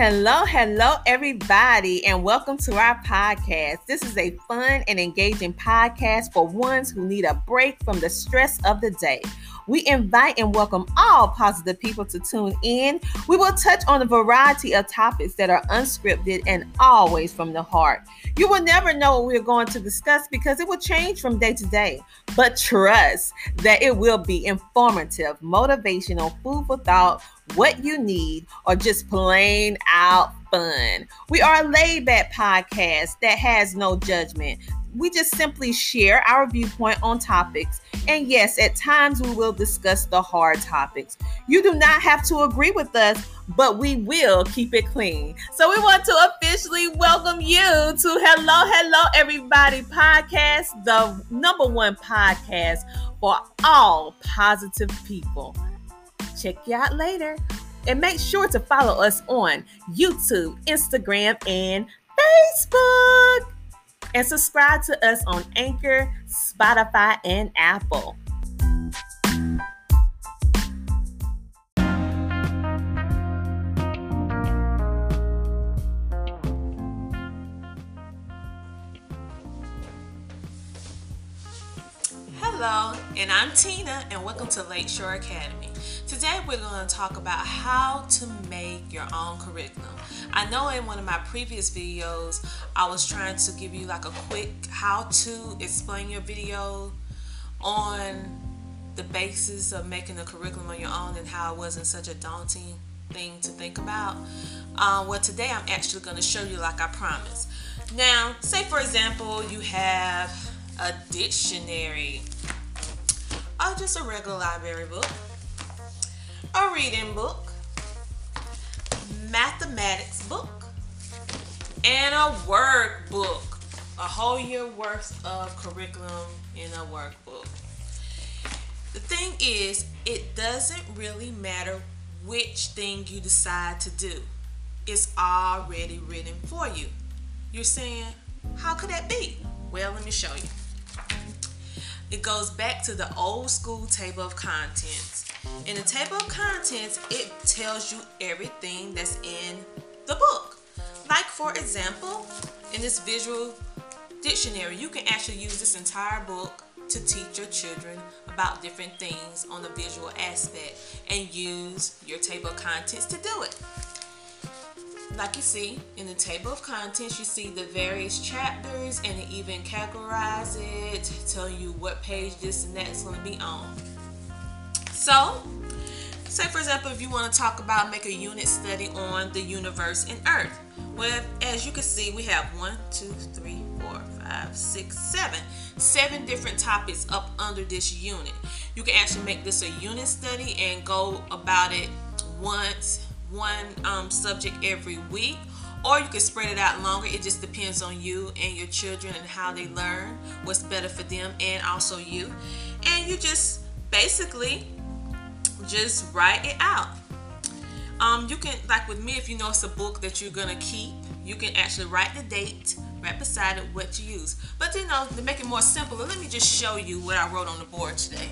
Hello, hello, everybody, and welcome to our podcast. This is a fun and engaging podcast for ones who need a break from the stress of the day. We invite and welcome all positive people to tune in. We will touch on a variety of topics that are unscripted and always from the heart. You will never know what we're going to discuss because it will change from day to day. But trust that it will be informative, motivational, food for thought, what you need, or just plain out fun. We are a laid back podcast that has no judgment we just simply share our viewpoint on topics. And yes, at times we will discuss the hard topics. You do not have to agree with us, but we will keep it clean. So we want to officially welcome you to Hello, Hello, Everybody podcast, the number one podcast for all positive people. Check you out later. And make sure to follow us on YouTube, Instagram, and Facebook and subscribe to us on Anchor, Spotify, and Apple. Hello, and I'm Tina, and welcome to Lakeshore Academy. Today we're going to talk about how to make your own curriculum. I know in one of my previous videos I was trying to give you like a quick how to explain your video on the basis of making a curriculum on your own and how it wasn't such a daunting thing to think about. Uh, well today I'm actually going to show you like I promised. Now say for example you have a dictionary or just a regular library book a reading book, mathematics book, and a workbook. A whole year worth of curriculum in a workbook. The thing is, it doesn't really matter which thing you decide to do. It's already written for you. You're saying, how could that be? Well, let me show you. It goes back to the old school table of contents in the table of contents, it tells you everything that's in the book. Like for example, in this visual dictionary, you can actually use this entire book to teach your children about different things on the visual aspect and use your table of contents to do it. Like you see in the table of contents, you see the various chapters and it even categorize it, tell you what page this and that is going to be on. So, say for example, if you want to talk about make a unit study on the universe and Earth. Well, as you can see, we have one, two, three, four, five, six, seven. Seven different topics up under this unit. You can actually make this a unit study and go about it once, one um, subject every week or you can spread it out longer. It just depends on you and your children and how they learn, what's better for them and also you. And you just basically just write it out. Um, you can, like with me, if you know it's a book that you're gonna keep, you can actually write the date right beside it what to use. But you know, to make it more simple, let me just show you what I wrote on the board today.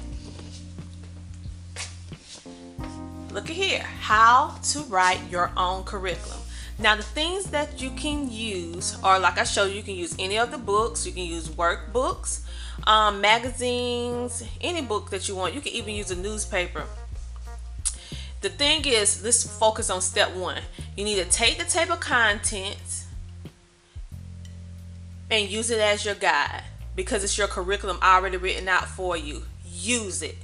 Look at here, how to write your own curriculum. Now the things that you can use are like I showed you, you can use any of the books, you can use workbooks, um, magazines, any book that you want. You can even use a newspaper the thing is, let's focus on step one. You need to take the table of contents and use it as your guide because it's your curriculum already written out for you. Use it.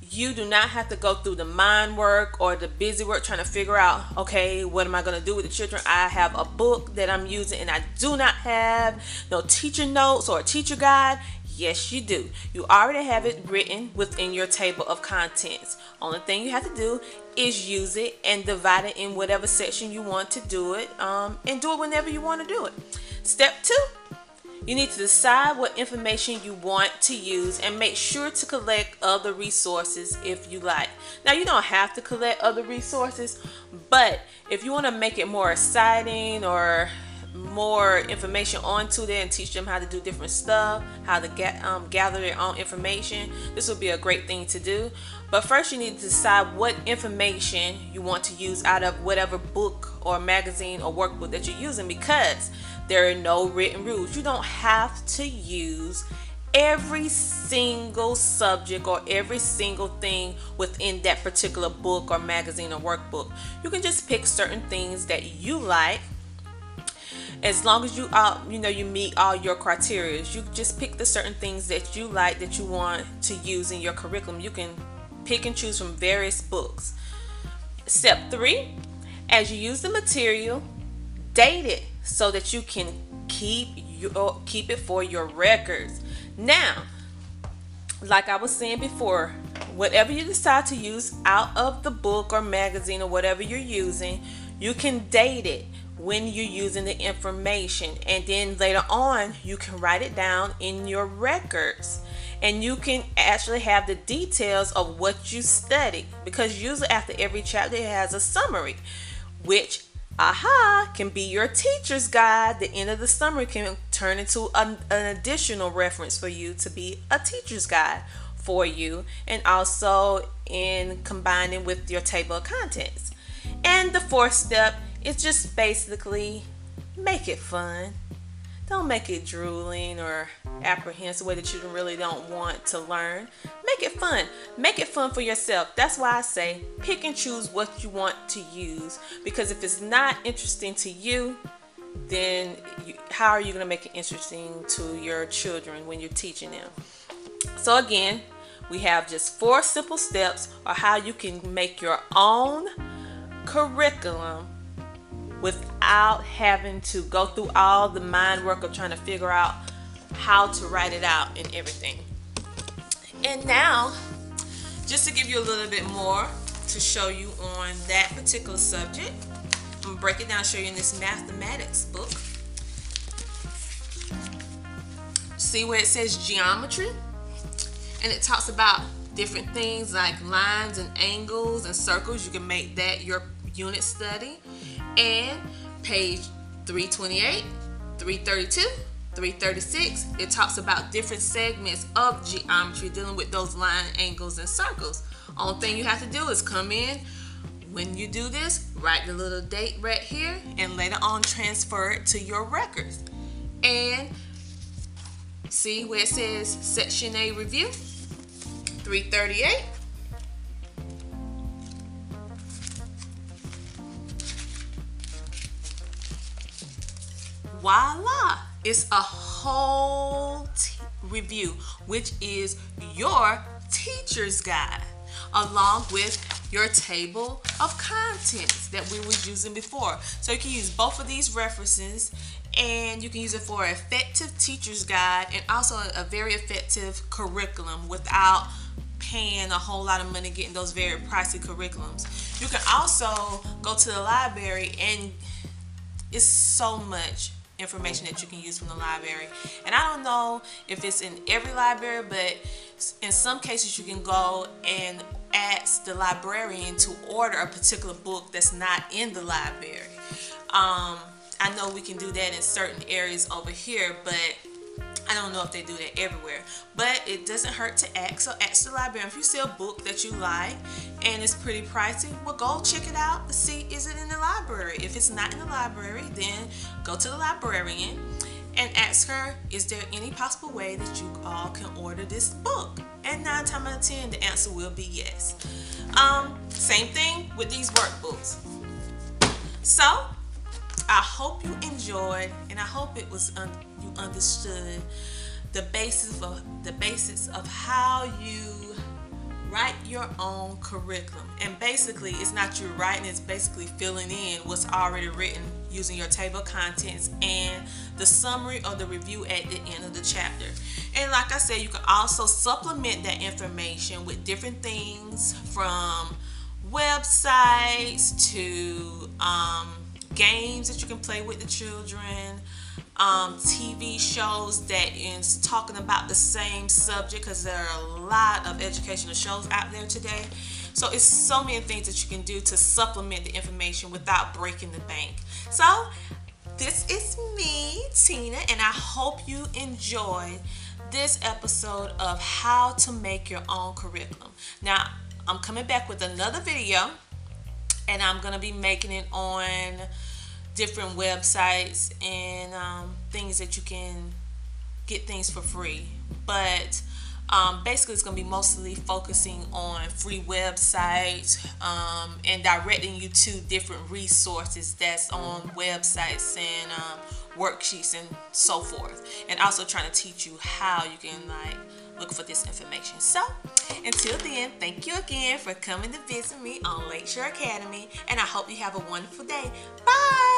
You do not have to go through the mind work or the busy work trying to figure out, okay, what am I going to do with the children? I have a book that I'm using and I do not have no teacher notes or a teacher guide. Yes, you do. You already have it written within your table of contents. Only thing you have to do is use it and divide it in whatever section you want to do it um, and do it whenever you want to do it. Step two, you need to decide what information you want to use and make sure to collect other resources if you like. Now, you don't have to collect other resources, but if you want to make it more exciting or more information onto there and teach them how to do different stuff, how to get um, gather their own information, this would be a great thing to do. But first, you need to decide what information you want to use out of whatever book or magazine or workbook that you're using because there are no written rules. You don't have to use every single subject or every single thing within that particular book or magazine or workbook. You can just pick certain things that you like. As long as you uh, you know you meet all your criteria, you just pick the certain things that you like that you want to use in your curriculum. You can pick and choose from various books. Step three, as you use the material, date it so that you can keep your keep it for your records. Now, like I was saying before, whatever you decide to use out of the book or magazine or whatever you're using, you can date it when you're using the information. And then later on you can write it down in your records. And you can actually have the details of what you studied. Because usually after every chapter it has a summary which aha can be your teacher's guide. The end of the summary can turn into an, an additional reference for you to be a teacher's guide for you. And also in combining with your table of contents. And the fourth step is just basically make it fun don't make it drooling or apprehensive way that you really don't want to learn. Make it fun. Make it fun for yourself. That's why I say pick and choose what you want to use because if it's not interesting to you, then you, how are you going to make it interesting to your children when you're teaching them? So again, we have just four simple steps on how you can make your own curriculum without having to go through all the mind work of trying to figure out how to write it out and everything. And now, just to give you a little bit more to show you on that particular subject, I'm gonna break it down, show you in this mathematics book. See where it says geometry? And it talks about different things like lines and angles and circles. You can make that your unit study. And page 328, 332, 336, it talks about different segments of geometry um, dealing with those line angles and circles. Only thing you have to do is come in when you do this, write the little date right here and later on transfer it to your records. And see where it says section A review 338 voila, it's a whole review, which is your teacher's guide, along with your table of contents that we was using before. So you can use both of these references and you can use it for an effective teacher's guide and also a very effective curriculum without paying a whole lot of money getting those very pricey curriculums. You can also go to the library and it's so much information that you can use from the library. And I don't know if it's in every library, but in some cases you can go and ask the librarian to order a particular book that's not in the library. Um, I know we can do that in certain areas over here, but I don't know if they do that everywhere, but it doesn't hurt to ask. So ask the librarian if you see a book that you like and it's pretty pricey. Well, go check it out see is it in the library. If it's not in the library, then go to the librarian and ask her, is there any possible way that you all can order this book? And nine times out of ten, the answer will be yes. Um, same thing with these workbooks. So I hope you enjoyed, and I hope it was un- you understood the basis of the basis of how you write your own curriculum. And basically, it's not you writing; it's basically filling in what's already written using your table of contents and the summary or the review at the end of the chapter. And like I said, you can also supplement that information with different things from websites to um, games that you can play with the children, um, TV shows that is talking about the same subject because there are a lot of educational shows out there today. So it's so many things that you can do to supplement the information without breaking the bank. So this is me, Tina, and I hope you enjoyed this episode of how to make your own curriculum. Now, I'm coming back with another video, and I'm to be making it on different websites and um, things that you can get things for free. But um, basically, it's to be mostly focusing on free websites um, and directing you to different resources that's on websites and um, worksheets and so forth. And also trying to teach you how you can like look for this information. So, until then, thank you again for coming to visit me on Lakeshore Academy, and I hope you have a wonderful day. Bye.